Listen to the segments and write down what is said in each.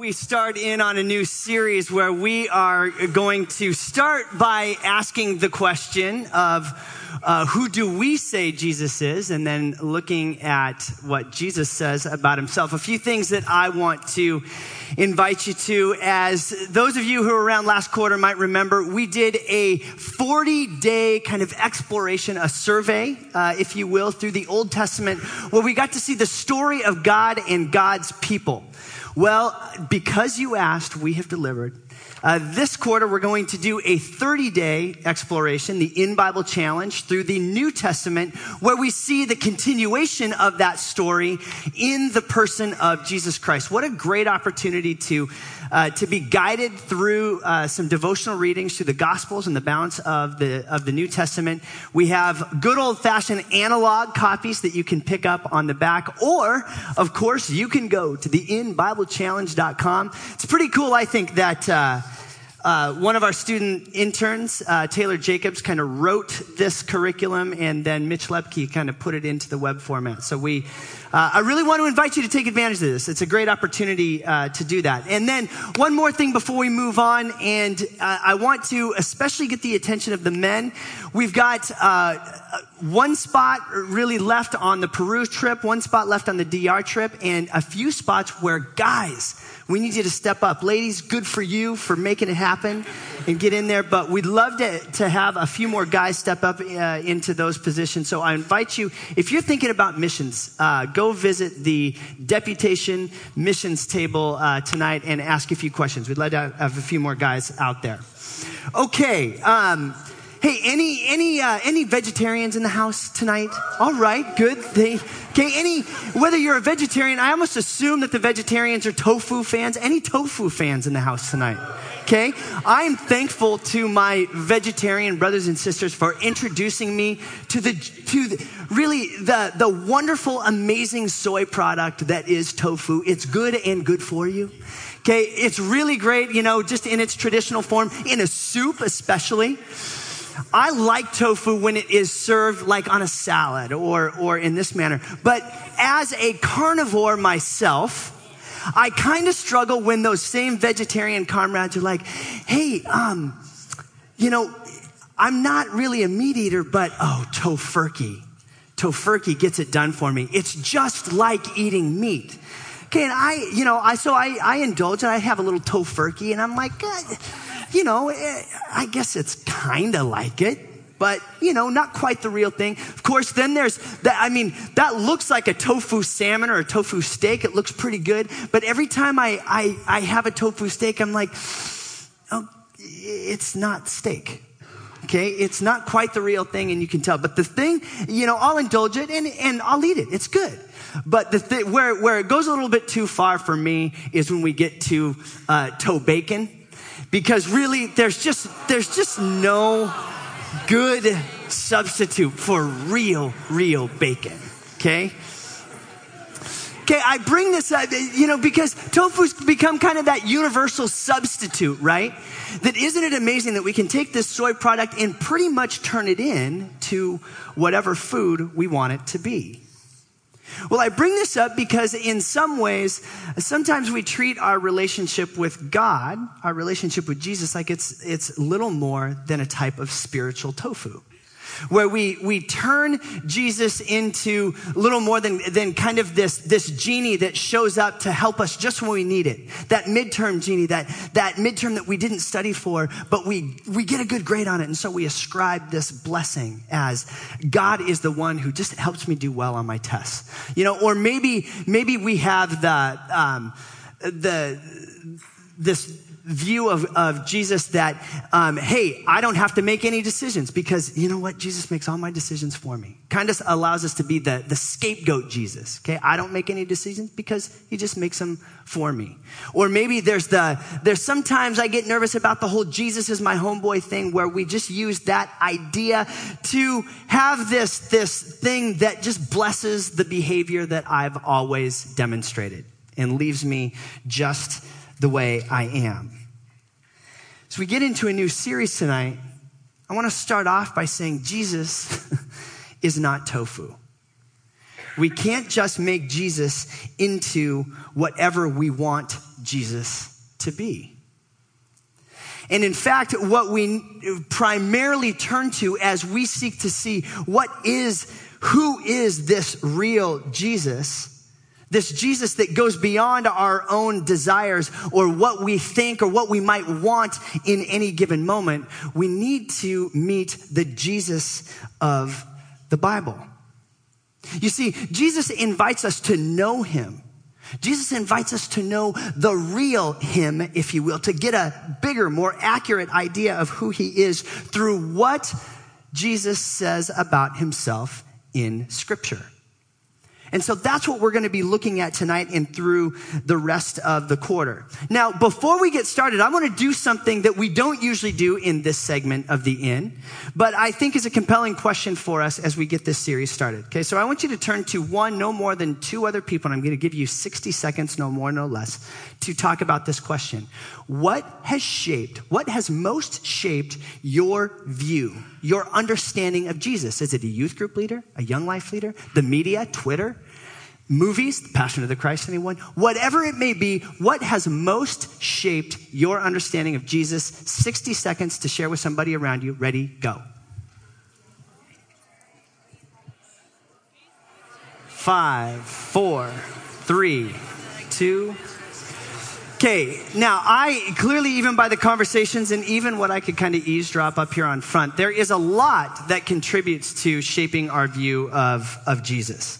We start in on a new series where we are going to start by asking the question of uh, who do we say Jesus is, and then looking at what Jesus says about himself. A few things that I want to invite you to, as those of you who were around last quarter might remember, we did a 40 day kind of exploration, a survey, uh, if you will, through the Old Testament, where we got to see the story of God and God's people. Well, because you asked, we have delivered. Uh, this quarter, we're going to do a 30 day exploration, the Inn Bible Challenge, through the New Testament, where we see the continuation of that story in the person of Jesus Christ. What a great opportunity to uh, to be guided through uh, some devotional readings through the Gospels and the balance of the of the New Testament. We have good old fashioned analog copies that you can pick up on the back, or of course you can go to the inbiblechallenge.com. It's pretty cool, I think, that. Uh, uh, one of our student interns, uh, Taylor Jacobs, kind of wrote this curriculum, and then Mitch Lepke kind of put it into the web format. So we, uh, I really want to invite you to take advantage of this. It's a great opportunity uh, to do that. And then one more thing before we move on, and uh, I want to especially get the attention of the men. We've got uh, one spot really left on the Peru trip, one spot left on the DR trip, and a few spots where guys we need you to step up. Ladies, good for you for making it happen and get in there. But we'd love to, to have a few more guys step up uh, into those positions. So I invite you, if you're thinking about missions, uh, go visit the deputation missions table uh, tonight and ask a few questions. We'd love to have a few more guys out there. Okay. Um, Hey, any any uh, any vegetarians in the house tonight? All right, good. They, okay, any whether you're a vegetarian, I almost assume that the vegetarians are tofu fans. Any tofu fans in the house tonight? Okay, I am thankful to my vegetarian brothers and sisters for introducing me to the to the, really the the wonderful, amazing soy product that is tofu. It's good and good for you. Okay, it's really great, you know, just in its traditional form, in a soup especially. I like tofu when it is served like on a salad or, or in this manner. But as a carnivore myself, I kind of struggle when those same vegetarian comrades are like, hey, um, you know, I'm not really a meat eater, but oh, tofurkey. Tofurkey gets it done for me. It's just like eating meat. Okay, and I, you know, I, so I, I indulge and I have a little tofurkey and I'm like, you know, eh, I guess it's kind of like it but you know, not quite the real thing. Of course, then there's that. I mean, that looks like a tofu salmon or a tofu steak. It looks pretty good. But every time I, I, I have a tofu steak, I'm like, oh, it's not steak. Okay. It's not quite the real thing and you can tell. But the thing, you know, I'll indulge it and, and I'll eat it. It's good. But the thing, where, where it goes a little bit too far for me is when we get to uh, toe bacon because really there's just there's just no good substitute for real real bacon okay? Okay i bring this up you know because tofu's become kind of that universal substitute right? That isn't it amazing that we can take this soy product and pretty much turn it in to whatever food we want it to be well, I bring this up because in some ways, sometimes we treat our relationship with God, our relationship with Jesus, like it's, it's little more than a type of spiritual tofu where we, we turn Jesus into little more than, than kind of this, this genie that shows up to help us just when we need it. That midterm genie, that, that midterm that we didn't study for, but we, we get a good grade on it. And so we ascribe this blessing as God is the one who just helps me do well on my tests. You know, or maybe, maybe we have the, um, the, this view of, of Jesus that, um, hey, I don't have to make any decisions because you know what? Jesus makes all my decisions for me. Kind of allows us to be the, the scapegoat Jesus. Okay. I don't make any decisions because he just makes them for me. Or maybe there's the, there's sometimes I get nervous about the whole Jesus is my homeboy thing where we just use that idea to have this, this thing that just blesses the behavior that I've always demonstrated and leaves me just the way I am. As we get into a new series tonight, I want to start off by saying Jesus is not tofu. We can't just make Jesus into whatever we want Jesus to be. And in fact, what we primarily turn to as we seek to see what is, who is this real Jesus, this Jesus that goes beyond our own desires or what we think or what we might want in any given moment. We need to meet the Jesus of the Bible. You see, Jesus invites us to know him. Jesus invites us to know the real him, if you will, to get a bigger, more accurate idea of who he is through what Jesus says about himself in scripture. And so that's what we're going to be looking at tonight and through the rest of the quarter. Now, before we get started, I want to do something that we don't usually do in this segment of the Inn, but I think is a compelling question for us as we get this series started. Okay, so I want you to turn to one, no more than two other people, and I'm going to give you 60 seconds, no more, no less, to talk about this question. What has shaped, what has most shaped your view, your understanding of Jesus? Is it a youth group leader, a young life leader, the media, Twitter? movies, the Passion of the Christ, anyone? Whatever it may be, what has most shaped your understanding of Jesus? 60 seconds to share with somebody around you. Ready, go. Five, four, three, two. Okay, now I clearly, even by the conversations and even what I could kind of eavesdrop up here on front, there is a lot that contributes to shaping our view of, of Jesus.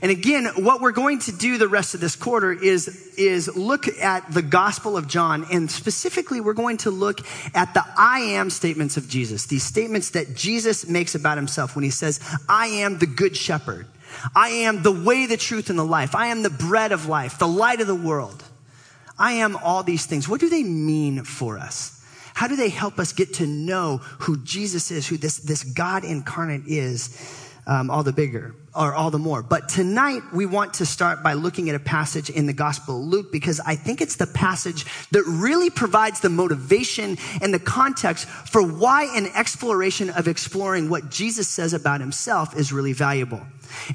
And again, what we're going to do the rest of this quarter is, is look at the Gospel of John. And specifically, we're going to look at the I am statements of Jesus. These statements that Jesus makes about himself when he says, I am the good shepherd. I am the way, the truth, and the life. I am the bread of life, the light of the world. I am all these things. What do they mean for us? How do they help us get to know who Jesus is, who this, this God incarnate is, um, all the bigger? Or all the more. But tonight we want to start by looking at a passage in the Gospel of Luke because I think it's the passage that really provides the motivation and the context for why an exploration of exploring what Jesus says about himself is really valuable.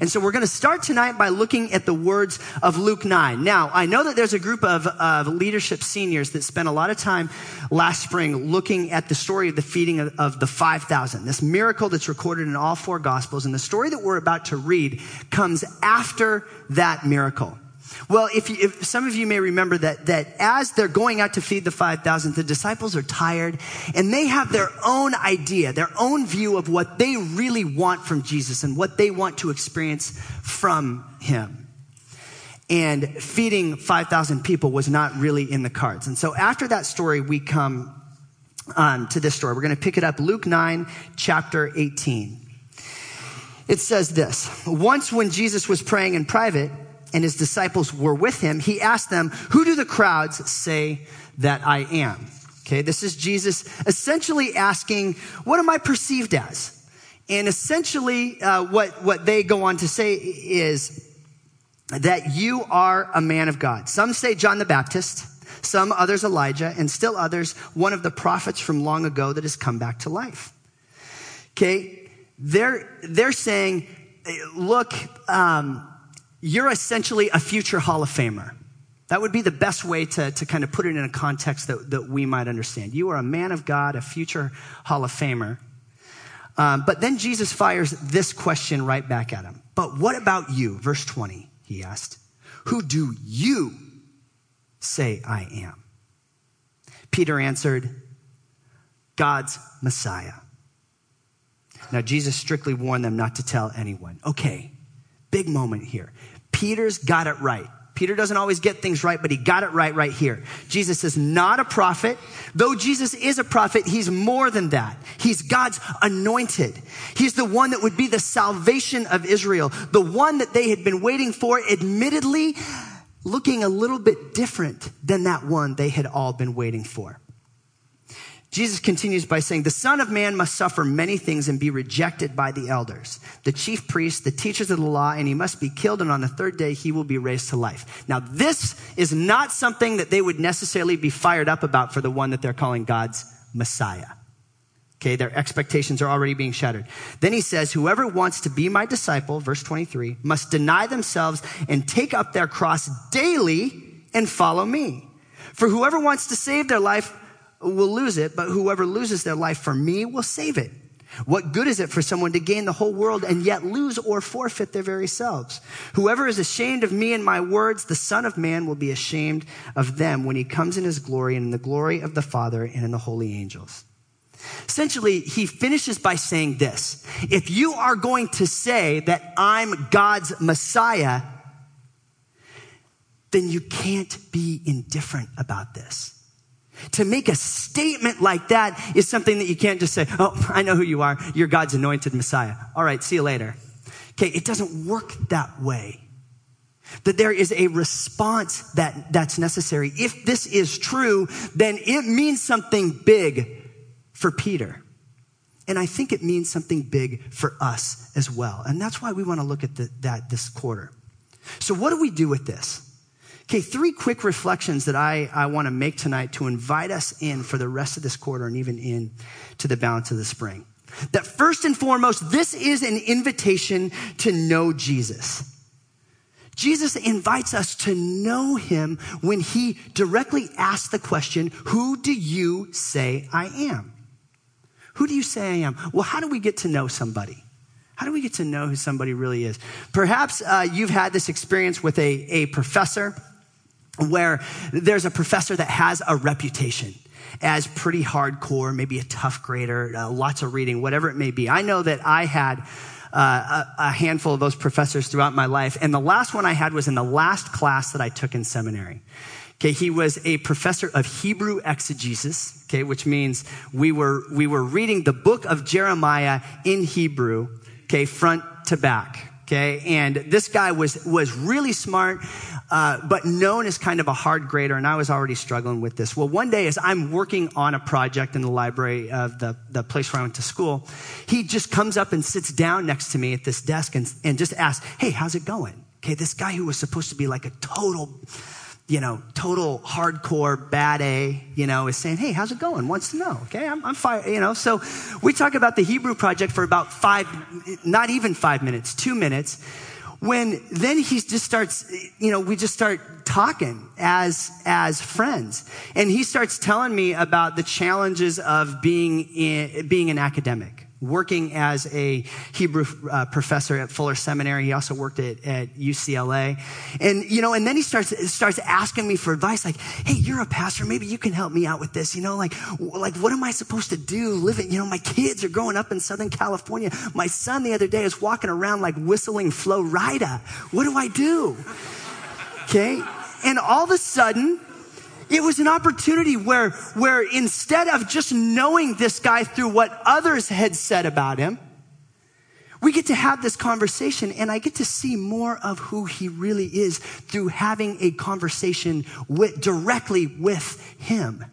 And so we're going to start tonight by looking at the words of Luke 9. Now, I know that there's a group of, of leadership seniors that spent a lot of time last spring looking at the story of the feeding of, of the 5,000, this miracle that's recorded in all four gospels. And the story that we're about to read comes after that miracle. Well, if, you, if, some of you may remember that, that as they're going out to feed the 5,000, the disciples are tired and they have their own idea, their own view of what they really want from Jesus and what they want to experience from him. And feeding 5,000 people was not really in the cards. And so after that story, we come um, to this story. We're going to pick it up Luke 9, chapter 18. It says this Once when Jesus was praying in private, and his disciples were with him, he asked them, Who do the crowds say that I am? Okay, this is Jesus essentially asking, What am I perceived as? And essentially, uh, what, what they go on to say is that you are a man of God. Some say John the Baptist, some others Elijah, and still others one of the prophets from long ago that has come back to life. Okay, they're, they're saying, Look, um, you're essentially a future Hall of Famer. That would be the best way to, to kind of put it in a context that, that we might understand. You are a man of God, a future Hall of Famer. Um, but then Jesus fires this question right back at him. But what about you? Verse 20, he asked. Who do you say I am? Peter answered, God's Messiah. Now, Jesus strictly warned them not to tell anyone. Okay, big moment here. Peter's got it right. Peter doesn't always get things right, but he got it right right here. Jesus is not a prophet. Though Jesus is a prophet, he's more than that. He's God's anointed. He's the one that would be the salvation of Israel, the one that they had been waiting for, admittedly looking a little bit different than that one they had all been waiting for. Jesus continues by saying, The Son of Man must suffer many things and be rejected by the elders, the chief priests, the teachers of the law, and he must be killed, and on the third day he will be raised to life. Now, this is not something that they would necessarily be fired up about for the one that they're calling God's Messiah. Okay, their expectations are already being shattered. Then he says, Whoever wants to be my disciple, verse 23, must deny themselves and take up their cross daily and follow me. For whoever wants to save their life will lose it, but whoever loses their life for me will save it. What good is it for someone to gain the whole world and yet lose or forfeit their very selves? Whoever is ashamed of me and my words, the Son of Man will be ashamed of them when he comes in his glory and in the glory of the Father and in the holy angels. Essentially, he finishes by saying this. If you are going to say that I'm God's Messiah, then you can't be indifferent about this. To make a statement like that is something that you can't just say, Oh, I know who you are. You're God's anointed Messiah. All right, see you later. Okay, it doesn't work that way. That there is a response that, that's necessary. If this is true, then it means something big for Peter. And I think it means something big for us as well. And that's why we want to look at the, that this quarter. So, what do we do with this? Okay, three quick reflections that I, I want to make tonight to invite us in for the rest of this quarter and even in to the balance of the spring. That first and foremost, this is an invitation to know Jesus. Jesus invites us to know him when he directly asks the question, Who do you say I am? Who do you say I am? Well, how do we get to know somebody? How do we get to know who somebody really is? Perhaps uh, you've had this experience with a, a professor where there's a professor that has a reputation as pretty hardcore, maybe a tough grader, uh, lots of reading, whatever it may be. I know that I had uh, a, a, handful of those professors throughout my life, and the last one I had was in the last class that I took in seminary. Okay, he was a professor of Hebrew exegesis, okay, which means we were, we were reading the book of Jeremiah in Hebrew, okay, front to back. Okay, and this guy was was really smart, uh, but known as kind of a hard grader, and I was already struggling with this. Well, one day as I'm working on a project in the library of the the place where I went to school, he just comes up and sits down next to me at this desk and and just asks, "Hey, how's it going?" Okay, this guy who was supposed to be like a total you know, total hardcore bad A, you know, is saying, Hey, how's it going? Wants to know. Okay. I'm, I'm fine. You know, so we talk about the Hebrew project for about five, not even five minutes, two minutes. When then he just starts, you know, we just start talking as, as friends. And he starts telling me about the challenges of being in, being an academic working as a Hebrew uh, professor at Fuller Seminary. He also worked at, at UCLA. And, you know, and then he starts, starts asking me for advice, like, hey, you're a pastor. Maybe you can help me out with this. You know, like, like, what am I supposed to do living? You know, my kids are growing up in Southern California. My son the other day is walking around like whistling Flo Rida. What do I do? Okay. And all of a sudden, it was an opportunity where, where instead of just knowing this guy through what others had said about him, we get to have this conversation and I get to see more of who he really is through having a conversation with, directly with him.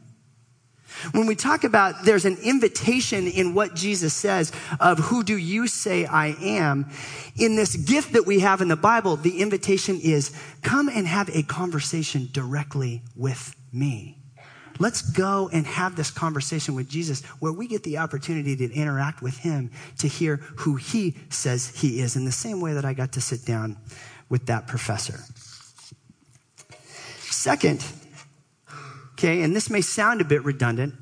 When we talk about there's an invitation in what Jesus says of who do you say I am, in this gift that we have in the Bible, the invitation is come and have a conversation directly with me. Let's go and have this conversation with Jesus where we get the opportunity to interact with him to hear who he says he is in the same way that I got to sit down with that professor. Second, okay, and this may sound a bit redundant,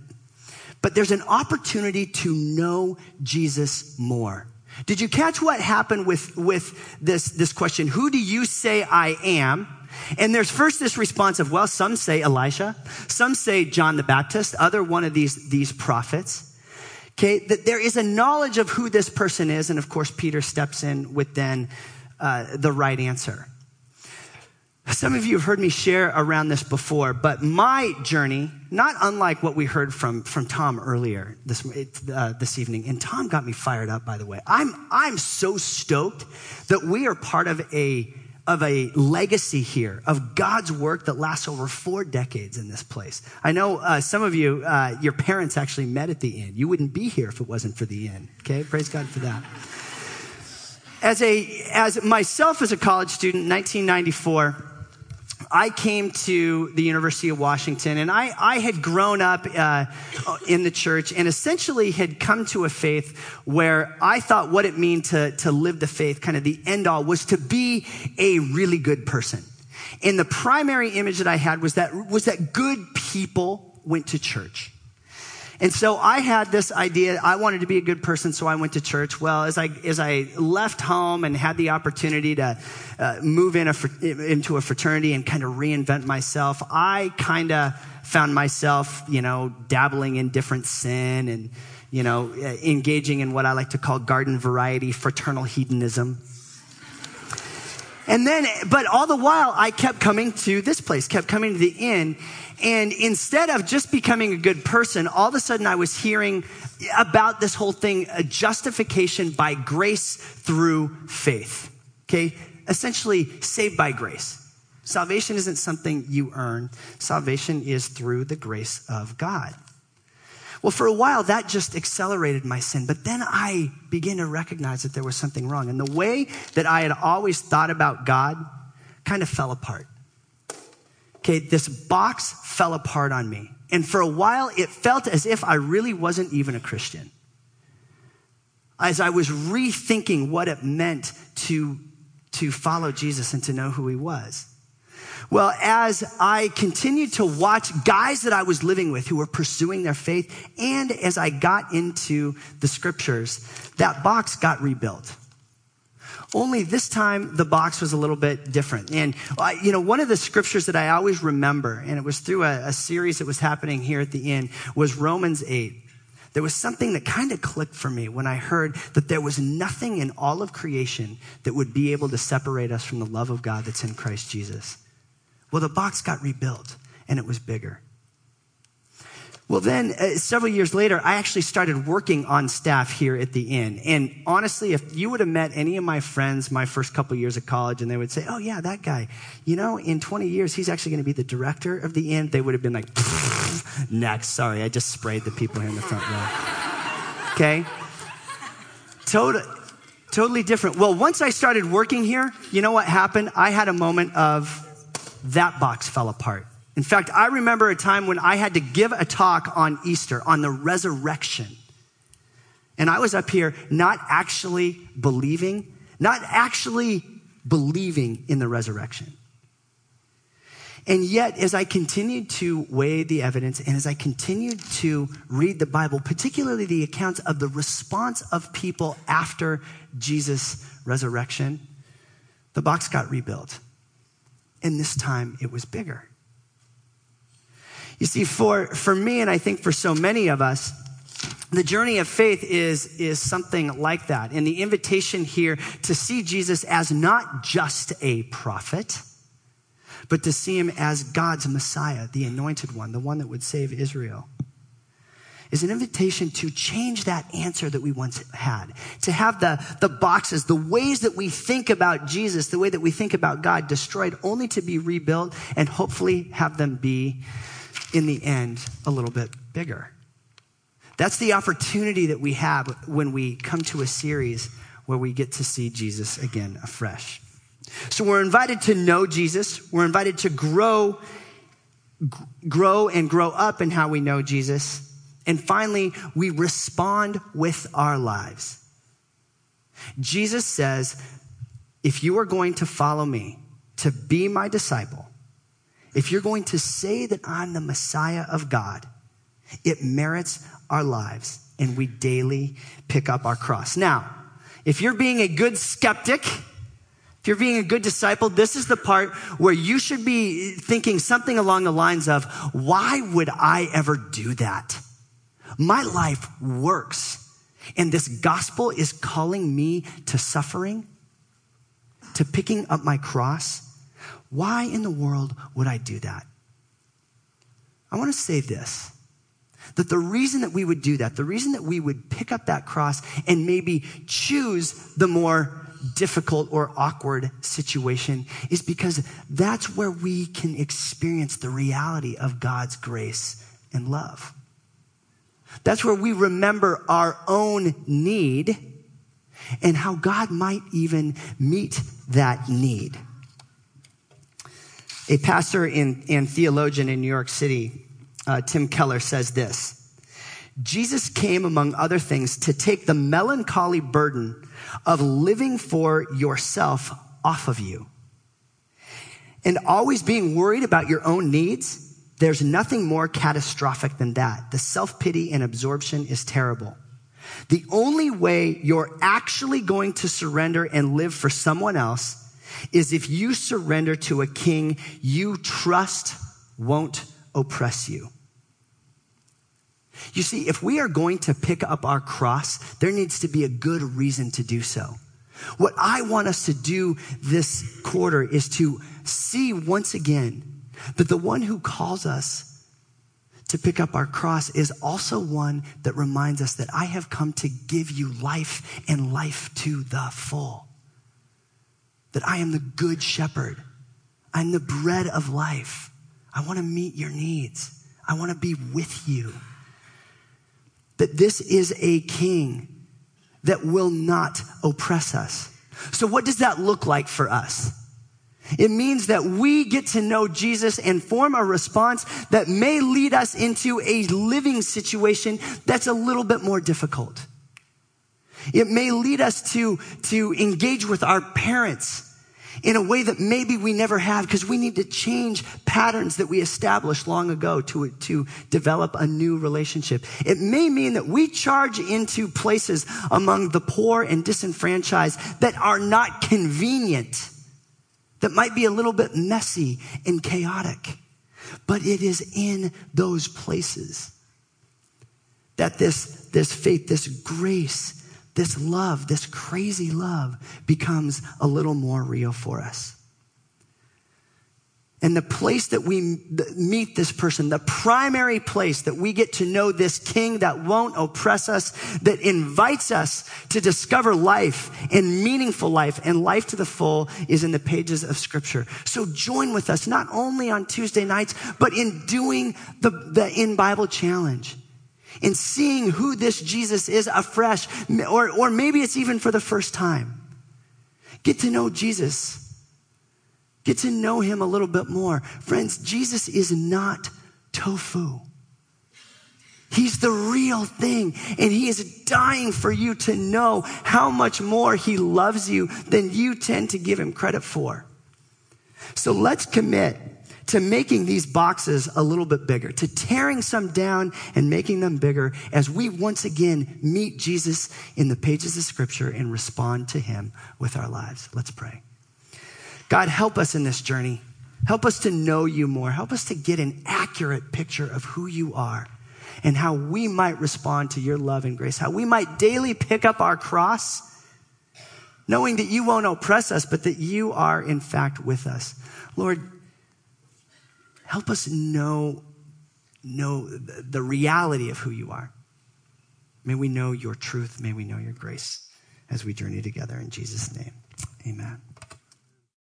but there's an opportunity to know Jesus more. Did you catch what happened with, with this, this question? Who do you say I am? And there's first this response of, well, some say Elisha, some say John the Baptist, other one of these, these prophets. Okay, that there is a knowledge of who this person is. And of course, Peter steps in with then uh, the right answer. Some of you have heard me share around this before, but my journey, not unlike what we heard from, from Tom earlier this, uh, this evening, and Tom got me fired up, by the way. I'm, I'm so stoked that we are part of a, of a legacy here of God's work that lasts over four decades in this place. I know uh, some of you, uh, your parents actually met at the inn. You wouldn't be here if it wasn't for the inn. Okay, praise God for that. As a, as myself as a college student, 1994, I came to the University of Washington and I, I had grown up uh, in the church and essentially had come to a faith where I thought what it meant to, to live the faith, kind of the end all, was to be a really good person. And the primary image that I had was that, was that good people went to church. And so I had this idea. I wanted to be a good person, so I went to church. Well, as I, as I left home and had the opportunity to uh, move in a, into a fraternity and kind of reinvent myself, I kind of found myself, you know, dabbling in different sin and, you know, uh, engaging in what I like to call garden variety fraternal hedonism. And then, but all the while, I kept coming to this place, kept coming to the inn. And instead of just becoming a good person, all of a sudden I was hearing about this whole thing, a justification by grace through faith. Okay? Essentially, saved by grace. Salvation isn't something you earn. Salvation is through the grace of God. Well, for a while, that just accelerated my sin. But then I began to recognize that there was something wrong. And the way that I had always thought about God kind of fell apart. Okay, this box fell apart on me. And for a while, it felt as if I really wasn't even a Christian. As I was rethinking what it meant to, to follow Jesus and to know who he was. Well, as I continued to watch guys that I was living with who were pursuing their faith, and as I got into the scriptures, that box got rebuilt. Only this time the box was a little bit different. And, you know, one of the scriptures that I always remember, and it was through a, a series that was happening here at the inn, was Romans 8. There was something that kind of clicked for me when I heard that there was nothing in all of creation that would be able to separate us from the love of God that's in Christ Jesus. Well, the box got rebuilt and it was bigger. Well, then uh, several years later, I actually started working on staff here at the inn. And honestly, if you would have met any of my friends my first couple years of college and they would say, Oh yeah, that guy, you know, in 20 years, he's actually going to be the director of the inn. They would have been like, next. Sorry. I just sprayed the people here in the front row. Okay. Total, totally different. Well, once I started working here, you know what happened? I had a moment of that box fell apart. In fact, I remember a time when I had to give a talk on Easter, on the resurrection. And I was up here not actually believing, not actually believing in the resurrection. And yet, as I continued to weigh the evidence and as I continued to read the Bible, particularly the accounts of the response of people after Jesus' resurrection, the box got rebuilt. And this time it was bigger. You see, for, for me, and I think for so many of us, the journey of faith is, is something like that. And the invitation here to see Jesus as not just a prophet, but to see him as God's Messiah, the anointed one, the one that would save Israel, is an invitation to change that answer that we once had. To have the, the boxes, the ways that we think about Jesus, the way that we think about God destroyed, only to be rebuilt and hopefully have them be in the end a little bit bigger. That's the opportunity that we have when we come to a series where we get to see Jesus again afresh. So we're invited to know Jesus. We're invited to grow, grow and grow up in how we know Jesus. And finally, we respond with our lives. Jesus says, if you are going to follow me, to be my disciple, if you're going to say that I'm the Messiah of God, it merits our lives and we daily pick up our cross. Now, if you're being a good skeptic, if you're being a good disciple, this is the part where you should be thinking something along the lines of, why would I ever do that? My life works. And this gospel is calling me to suffering, to picking up my cross. Why in the world would I do that? I want to say this that the reason that we would do that, the reason that we would pick up that cross and maybe choose the more difficult or awkward situation is because that's where we can experience the reality of God's grace and love. That's where we remember our own need and how God might even meet that need. A pastor in, and theologian in New York City, uh, Tim Keller, says this Jesus came, among other things, to take the melancholy burden of living for yourself off of you. And always being worried about your own needs, there's nothing more catastrophic than that. The self pity and absorption is terrible. The only way you're actually going to surrender and live for someone else is if you surrender to a king you trust won't oppress you. You see, if we are going to pick up our cross, there needs to be a good reason to do so. What I want us to do this quarter is to see once again that the one who calls us to pick up our cross is also one that reminds us that I have come to give you life and life to the full. That I am the good shepherd. I'm the bread of life. I want to meet your needs. I want to be with you that this is a king that will not oppress us. So, what does that look like for us? It means that we get to know Jesus and form a response that may lead us into a living situation that's a little bit more difficult. It may lead us to, to engage with our parents in a way that maybe we never have because we need to change patterns that we established long ago to, to develop a new relationship. It may mean that we charge into places among the poor and disenfranchised that are not convenient, that might be a little bit messy and chaotic. But it is in those places that this, this faith, this grace, this love, this crazy love, becomes a little more real for us. And the place that we meet this person, the primary place that we get to know this king that won't oppress us, that invites us to discover life and meaningful life and life to the full is in the pages of scripture. So join with us, not only on Tuesday nights, but in doing the, the Inn Bible challenge in seeing who this Jesus is afresh, or, or maybe it's even for the first time. Get to know Jesus. Get to know him a little bit more. Friends, Jesus is not tofu. He's the real thing, and he is dying for you to know how much more he loves you than you tend to give him credit for. So let's commit to making these boxes a little bit bigger, to tearing some down and making them bigger as we once again meet Jesus in the pages of Scripture and respond to Him with our lives. Let's pray. God, help us in this journey. Help us to know you more. Help us to get an accurate picture of who you are and how we might respond to your love and grace, how we might daily pick up our cross, knowing that you won't oppress us, but that you are in fact with us. Lord, Help us know, know the reality of who you are. May we know your truth. May we know your grace as we journey together in Jesus' name. Amen.